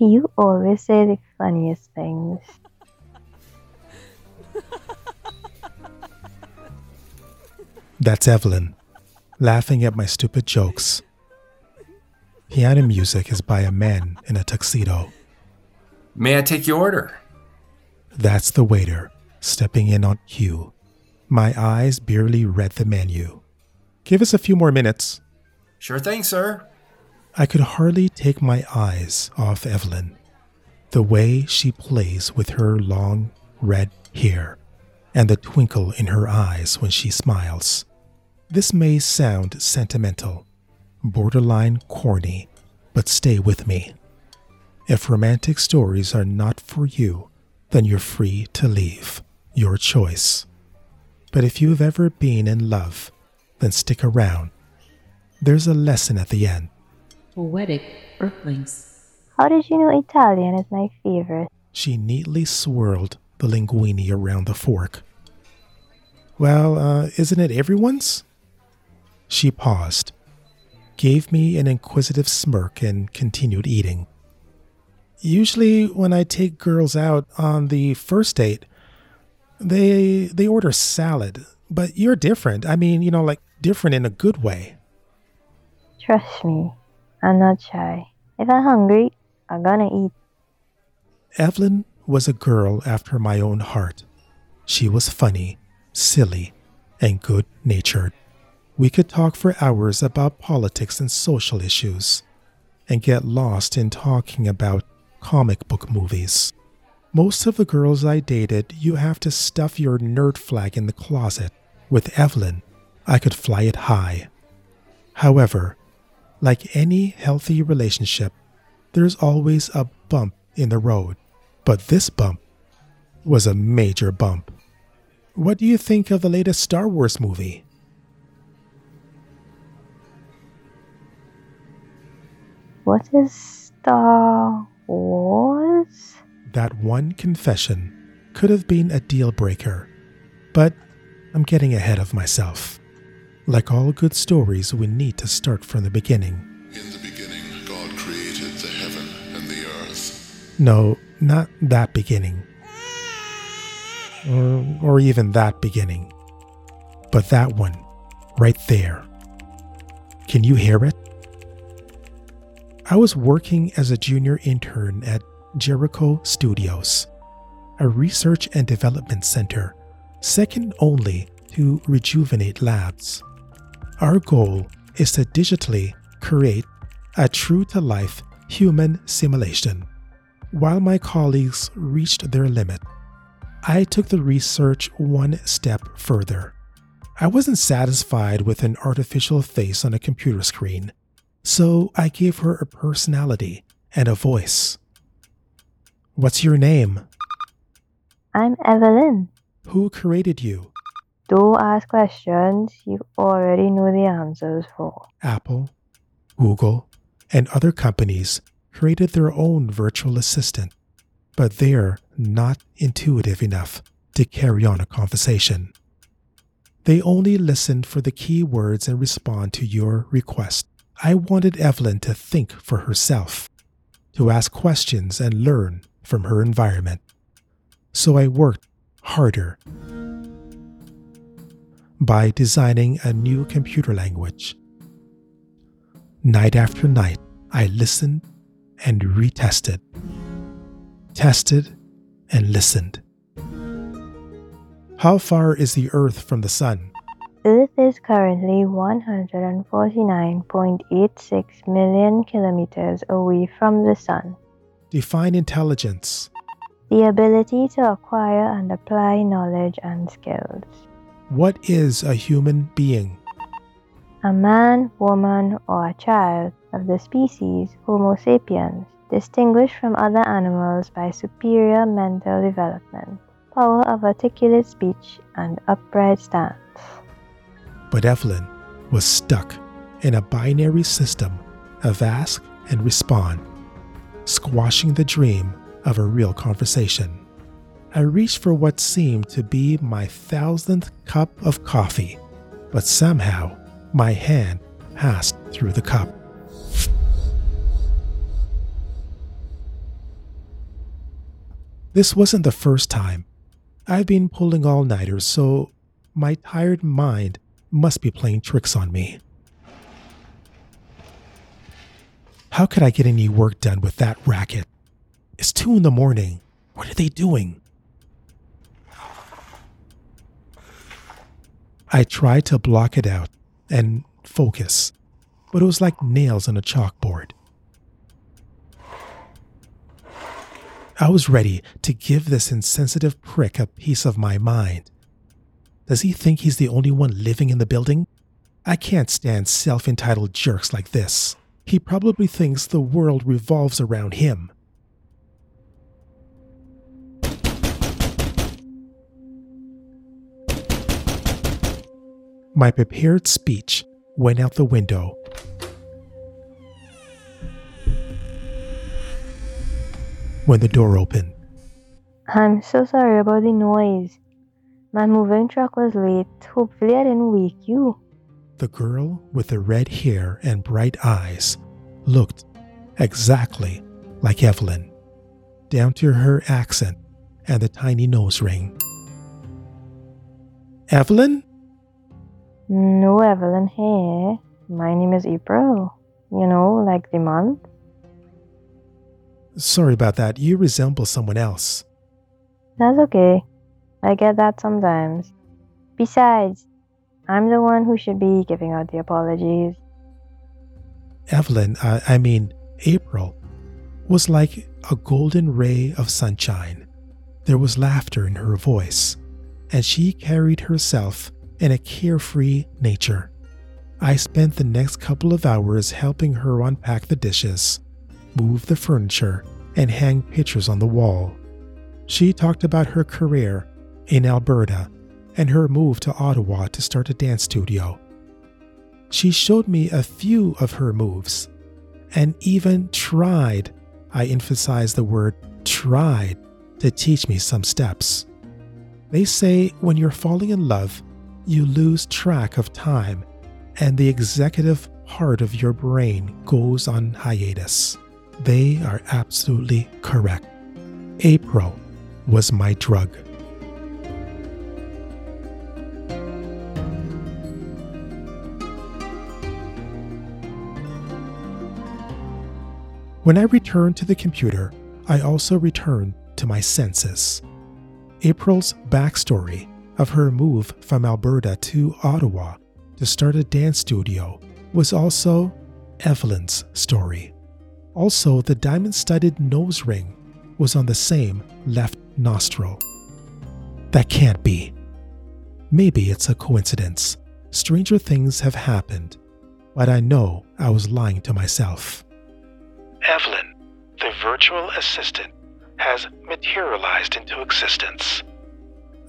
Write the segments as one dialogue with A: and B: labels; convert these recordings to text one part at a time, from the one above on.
A: You always say the funniest things.
B: That's Evelyn, laughing at my stupid jokes. Piano music is by a man in a tuxedo.
C: May I take your order?
B: That's the waiter, stepping in on cue. My eyes barely read the menu. Give us a few more minutes.
C: Sure thing, sir.
B: I could hardly take my eyes off Evelyn. The way she plays with her long red hair and the twinkle in her eyes when she smiles. This may sound sentimental, borderline corny, but stay with me. If romantic stories are not for you, then you're free to leave. Your choice. But if you've ever been in love, then stick around. There's a lesson at the end.
D: Poetic Earthlings.
A: How did you know Italian is my favorite?
B: She neatly swirled the linguine around the fork. Well, uh, isn't it everyone's? She paused, gave me an inquisitive smirk, and continued eating. Usually, when I take girls out on the first date, they they order salad, but you're different. I mean, you know, like different in a good way.
A: Trust me, I'm not shy. If I'm hungry, I'm gonna eat.
B: Evelyn was a girl after my own heart. She was funny, silly, and good natured. We could talk for hours about politics and social issues, and get lost in talking about comic book movies. Most of the girls I dated, you have to stuff your nerd flag in the closet. With Evelyn, I could fly it high. However, like any healthy relationship, there's always a bump in the road. But this bump was a major bump. What do you think of the latest Star Wars movie?
A: What is Star Wars?
B: That one confession could have been a deal breaker, but I'm getting ahead of myself. Like all good stories, we need to start from the beginning.
E: In the beginning, God created the heaven and the earth.
B: No, not that beginning. Or, or even that beginning. But that one, right there. Can you hear it? I was working as a junior intern at Jericho Studios, a research and development center, second only to Rejuvenate Labs. Our goal is to digitally create a true to life human simulation. While my colleagues reached their limit, I took the research one step further. I wasn't satisfied with an artificial face on a computer screen, so I gave her a personality and a voice. What's your name?
A: I'm Evelyn.
B: Who created you?
A: Don't ask questions you already know the answers for.
B: Apple, Google, and other companies created their own virtual assistant, but they're not intuitive enough to carry on a conversation. They only listen for the key words and respond to your request. I wanted Evelyn to think for herself, to ask questions and learn from her environment. So I worked harder by designing a new computer language. Night after night, I listened and retested, tested and listened. How far is the Earth from the Sun?
A: Earth is currently 149.86 million kilometers away from the Sun.
B: Define intelligence.
A: The ability to acquire and apply knowledge and skills.
B: What is a human being?
A: A man, woman, or a child of the species Homo sapiens, distinguished from other animals by superior mental development, power of articulate speech, and upright stance.
B: But Evelyn was stuck in a binary system of ask and respond, squashing the dream of a real conversation. I reached for what seemed to be my thousandth cup of coffee, but somehow my hand passed through the cup. This wasn't the first time. I've been pulling all nighters, so my tired mind must be playing tricks on me. How could I get any work done with that racket? It's two in the morning. What are they doing? I tried to block it out and focus, but it was like nails on a chalkboard. I was ready to give this insensitive prick a piece of my mind. Does he think he's the only one living in the building? I can't stand self entitled jerks like this. He probably thinks the world revolves around him. My prepared speech went out the window. When the door opened,
A: I'm so sorry about the noise. My moving truck was late. Hopefully, I didn't wake you.
B: the girl with the red hair and bright eyes looked exactly like Evelyn, down to her accent and the tiny nose ring. Evelyn?
A: No, Evelyn here. My name is April. You know, like the month.
B: Sorry about that. You resemble someone else.
A: That's okay. I get that sometimes. Besides, I'm the one who should be giving out the apologies.
B: Evelyn, uh, I mean, April, was like a golden ray of sunshine. There was laughter in her voice, and she carried herself in a carefree nature. I spent the next couple of hours helping her unpack the dishes, move the furniture, and hang pictures on the wall. She talked about her career in Alberta and her move to Ottawa to start a dance studio. She showed me a few of her moves and even tried, I emphasize the word tried, to teach me some steps. They say when you're falling in love, you lose track of time and the executive part of your brain goes on hiatus. They are absolutely correct. April was my drug. When I returned to the computer, I also returned to my senses. April's backstory of her move from Alberta to Ottawa to start a dance studio was also Evelyn's story. Also, the diamond studded nose ring was on the same left nostril. That can't be. Maybe it's a coincidence. Stranger things have happened, but I know I was lying to myself. Evelyn, the virtual assistant, has materialized into existence.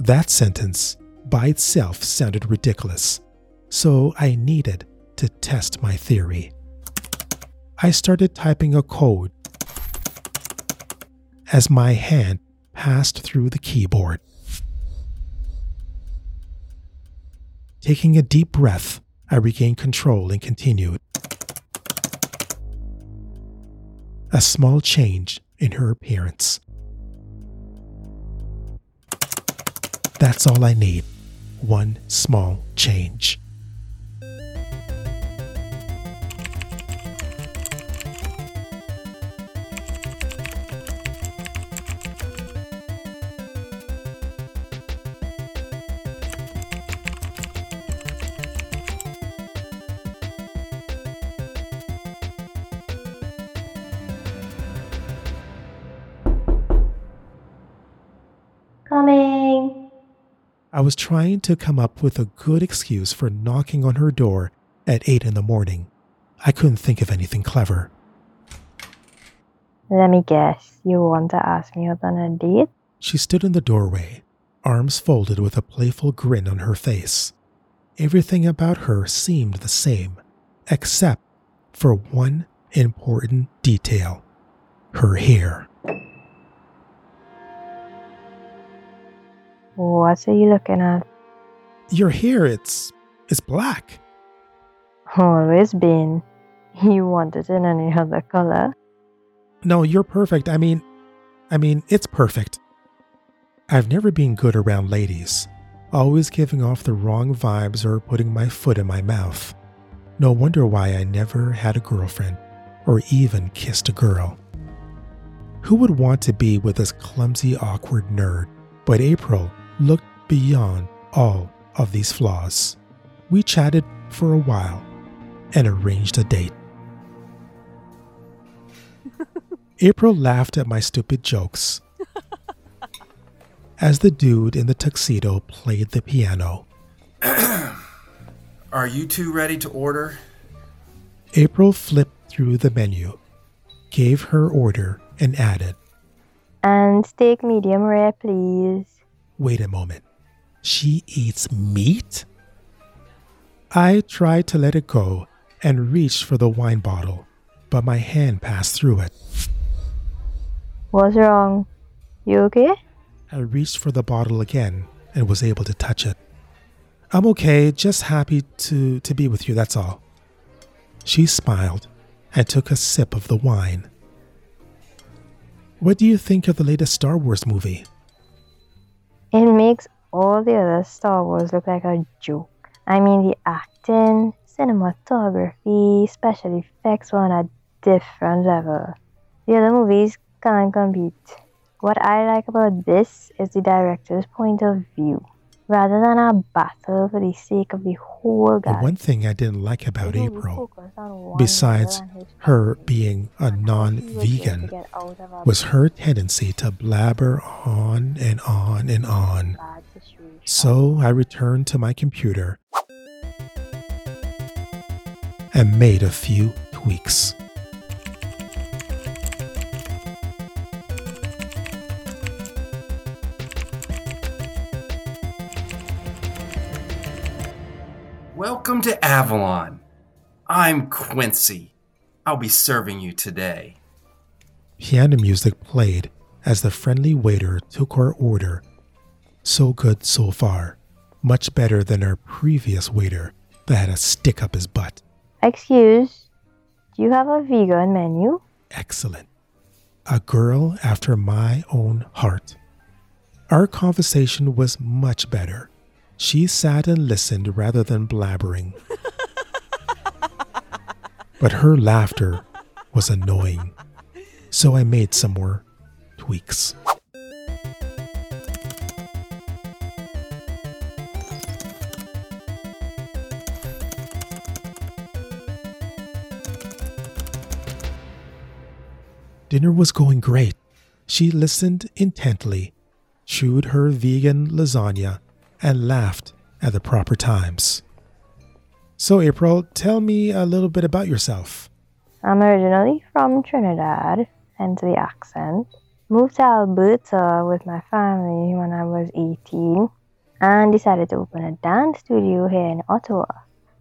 B: That sentence by itself sounded ridiculous, so I needed to test my theory. I started typing a code as my hand passed through the keyboard. Taking a deep breath, I regained control and continued. A small change in her appearance. That's all I need. One small change. I was trying to come up with a good excuse for knocking on her door at 8 in the morning. I couldn't think of anything clever.
A: Let me guess. You want to ask me out on a date?
B: She stood in the doorway, arms folded with a playful grin on her face. Everything about her seemed the same, except for one important detail her hair.
A: What are you looking at?
B: Your hair, it's. it's black.
A: Always oh, been. You want it in any other color?
B: No, you're perfect. I mean, I mean, it's perfect. I've never been good around ladies, always giving off the wrong vibes or putting my foot in my mouth. No wonder why I never had a girlfriend or even kissed a girl. Who would want to be with this clumsy, awkward nerd? But April looked beyond all of these flaws. We chatted for a while and arranged a date. April laughed at my stupid jokes as the dude in the tuxedo played the piano.
C: Are you two ready to order?
B: April flipped through the menu, gave her order, and added,
A: And steak medium rare, please.
B: Wait a moment. She eats meat? I tried to let it go and reached for the wine bottle, but my hand passed through it.
A: What's wrong? You okay?
B: I reached for the bottle again and was able to touch it. I'm okay, just happy to, to be with you, that's all. She smiled and took a sip of the wine. What do you think of the latest Star Wars movie?
A: All the other Star Wars look like a joke. I mean, the acting, cinematography, special effects were on a different level. The other movies can't compete. What I like about this is the director's point of view. Rather than a battle for the sake of the whole guy.
B: one thing I didn't like about April,
A: focus on one
B: besides
A: girl and his
B: her being a non
A: he was going to
B: vegan,
A: get out of a
B: was her tendency to blabber on and on and on. So I returned to my computer and made a few tweaks.
C: Welcome to Avalon. I'm Quincy. I'll be serving you today.
B: Piano music played as the friendly waiter took our order. So good so far. Much better than our previous waiter that had a stick up his butt.
A: Excuse, do you have a vegan menu?
B: Excellent. A girl after my own heart. Our conversation was much better. She sat and listened rather than blabbering. but her laughter was annoying. So I made some more tweaks. Dinner was going great. She listened intently, chewed her vegan lasagna, and laughed at the proper times. So, April, tell me a little bit about yourself.
A: I'm originally from Trinidad, hence the accent. Moved to Alberta with my family when I was 18 and decided to open a dance studio here in Ottawa.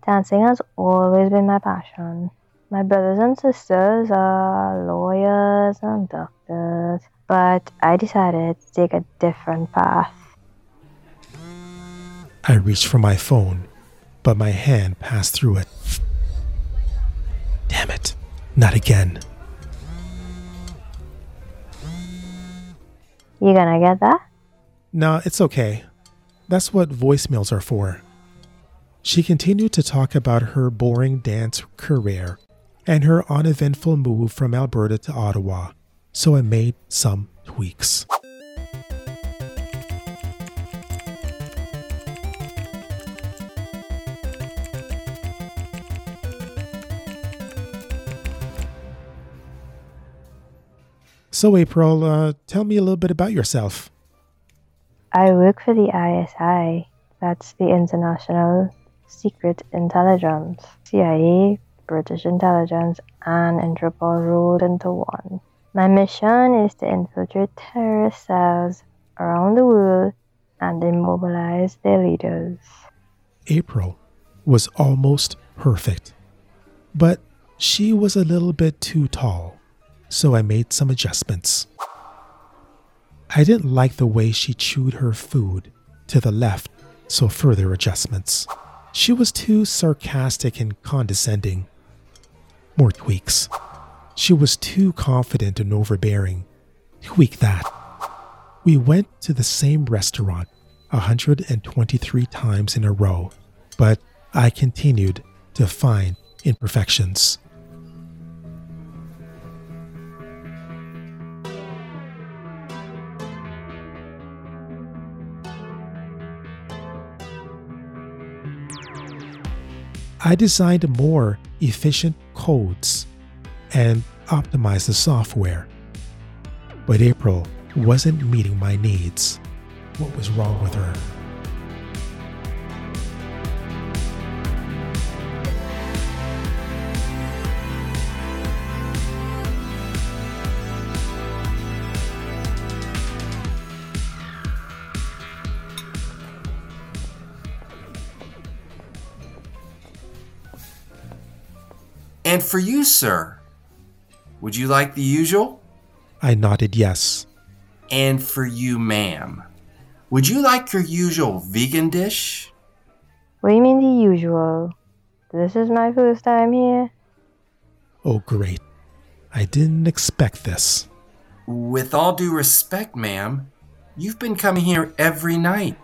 A: Dancing has always been my passion. My brothers and sisters are lawyers and doctors, but I decided to take a different path.
B: I reached for my phone, but my hand passed through it. Damn it, not again.
A: You gonna get that?
B: No, it's okay. That's what voicemails are for. She continued to talk about her boring dance career and her uneventful move from Alberta to Ottawa, so I made some tweaks. So, April, uh, tell me a little bit about yourself.
A: I work for the ISI, that's the International Secret Intelligence. CIA, British intelligence, and Interpol rolled into one. My mission is to infiltrate terrorist cells around the world and immobilize their leaders.
B: April was almost perfect, but she was a little bit too tall, so I made some adjustments. I didn't like the way she chewed her food to the left, so further adjustments. She was too sarcastic and condescending. More tweaks. She was too confident and overbearing. Tweak that. We went to the same restaurant 123 times in a row, but I continued to find imperfections. I designed more efficient codes and optimize the software. But April wasn't meeting my needs. What was wrong with her?
C: And for you, sir, would you like the usual?
B: I nodded yes.
C: And for you, ma'am, would you like your usual vegan dish?
A: What do you mean the usual? This is my first time here.
B: Oh, great. I didn't expect this.
C: With all due respect, ma'am, you've been coming here every night.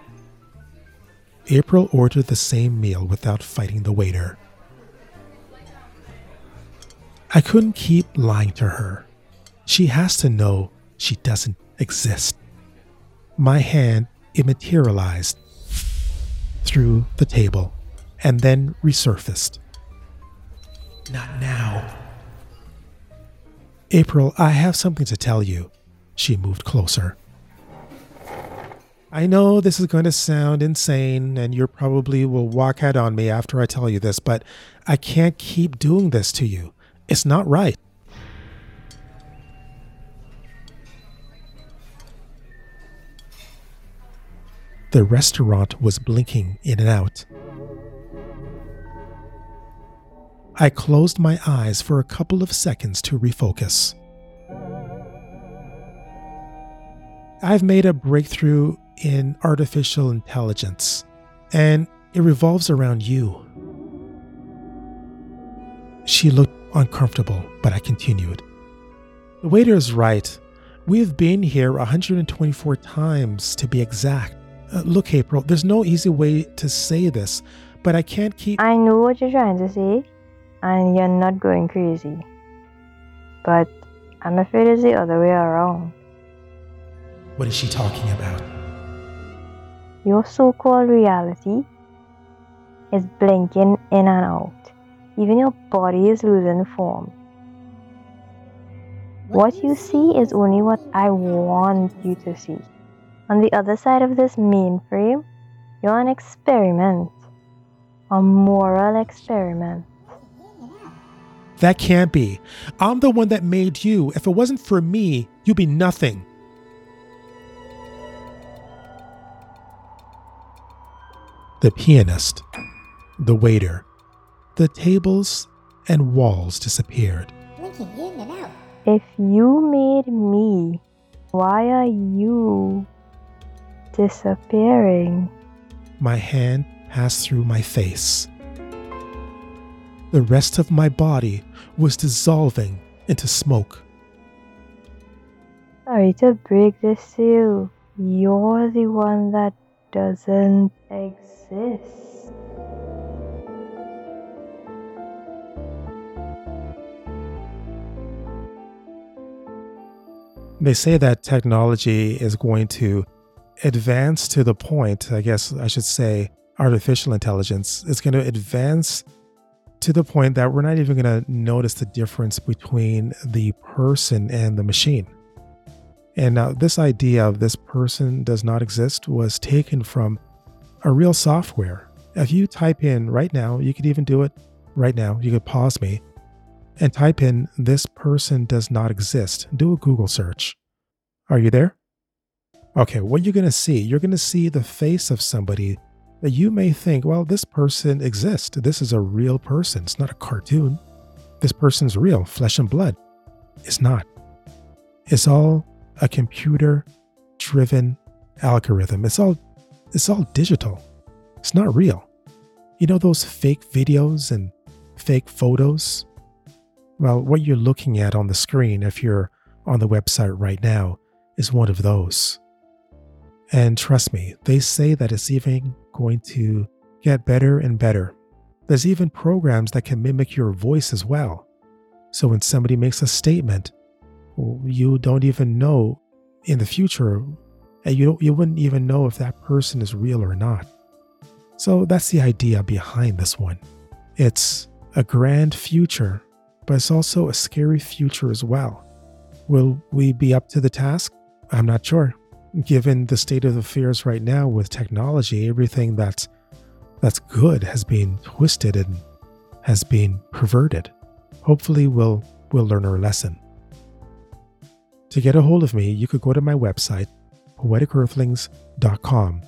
B: April ordered the same meal without fighting the waiter. I couldn't keep lying to her. She has to know she doesn't exist. My hand immaterialized through the table and then resurfaced. Not now. April, I have something to tell you. She moved closer. I know this is going to sound insane and you probably will walk out on me after I tell you this, but I can't keep doing this to you. It's not right. The restaurant was blinking in and out. I closed my eyes for a couple of seconds to refocus. I've made a breakthrough in artificial intelligence, and it revolves around you. She looked uncomfortable, but I continued. The waiter is right. We've been here 124 times to be exact. Uh, look, April, there's no easy way to say this, but I can't keep.
A: I know what you're trying to say, and you're not going crazy. But I'm afraid it's the other way around.
B: What is she talking about?
A: Your so called reality is blinking in and out. Even your body is losing form. What you see is only what I want you to see. On the other side of this mainframe, you're an experiment, a moral experiment.
B: That can't be. I'm the one that made you. If it wasn't for me, you'd be nothing. The pianist, the waiter, the tables and walls disappeared.
A: If you made me, why are you disappearing?
B: My hand passed through my face. The rest of my body was dissolving into smoke.
A: Sorry to break this to you. You're the one that doesn't exist.
B: They say that technology is going to advance to the point, I guess I should say, artificial intelligence is going to advance to the point that we're not even going to notice the difference between the person and the machine. And now, this idea of this person does not exist was taken from a real software. If you type in right now, you could even do it right now, you could pause me and type in this person does not exist. Do a Google search. Are you there? Okay, what you're going to see, you're going to see the face of somebody that you may think, well, this person exists. This is a real person. It's not a cartoon. This person's real, flesh and blood. It's not. It's all a computer driven algorithm. It's all it's all digital. It's not real. You know those fake videos and fake photos? Well, what you're looking at on the screen if you're on the website right now is one of those. And trust me, they say that it's even going to get better and better. There's even programs that can mimic your voice as well. So when somebody makes a statement, you don't even know in the future, and you, you wouldn't even know if that person is real or not. So that's the idea behind this one. It's a grand future, but it's also a scary future as well. Will we be up to the task? I'm not sure. Given the state of affairs right now with technology, everything that's that's good has been twisted and has been perverted. Hopefully we'll we'll learn our lesson. To get a hold of me, you could go to my website, poeticearthlings.com.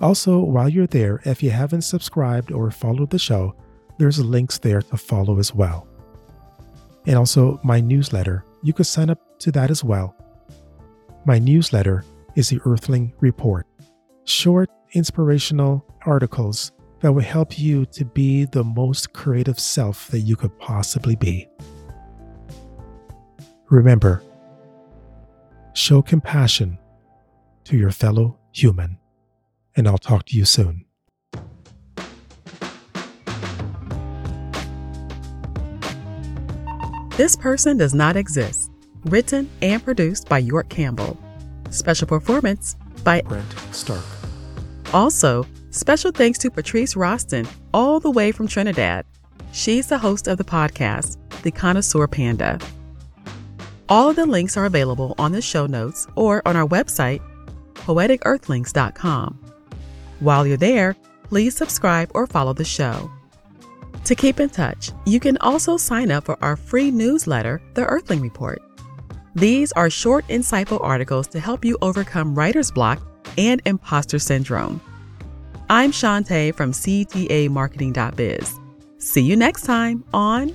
B: Also, while you're there, if you haven't subscribed or followed the show, there's links there to follow as well. And also, my newsletter, you could sign up to that as well. My newsletter is the Earthling Report short, inspirational articles that will help you to be the most creative self that you could possibly be. Remember, show compassion to your fellow human, and I'll talk to you soon.
F: This person does not exist. Written and produced by York Campbell. Special performance by
B: Brent Stark.
F: Also, special thanks to Patrice Roston, all the way from Trinidad. She's the host of the podcast, The Connoisseur Panda. All of the links are available on the show notes or on our website, poeticearthlings.com. While you're there, please subscribe or follow the show. To keep in touch, you can also sign up for our free newsletter, The Earthling Report. These are short, insightful articles to help you overcome writer's block and imposter syndrome. I'm Shantae from CTAMarketing.biz. See you next time on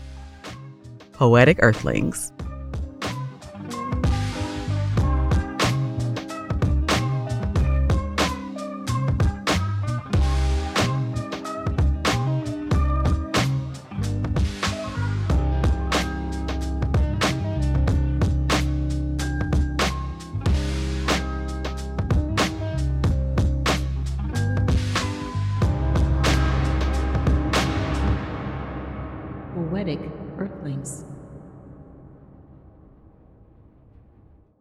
F: Poetic Earthlings.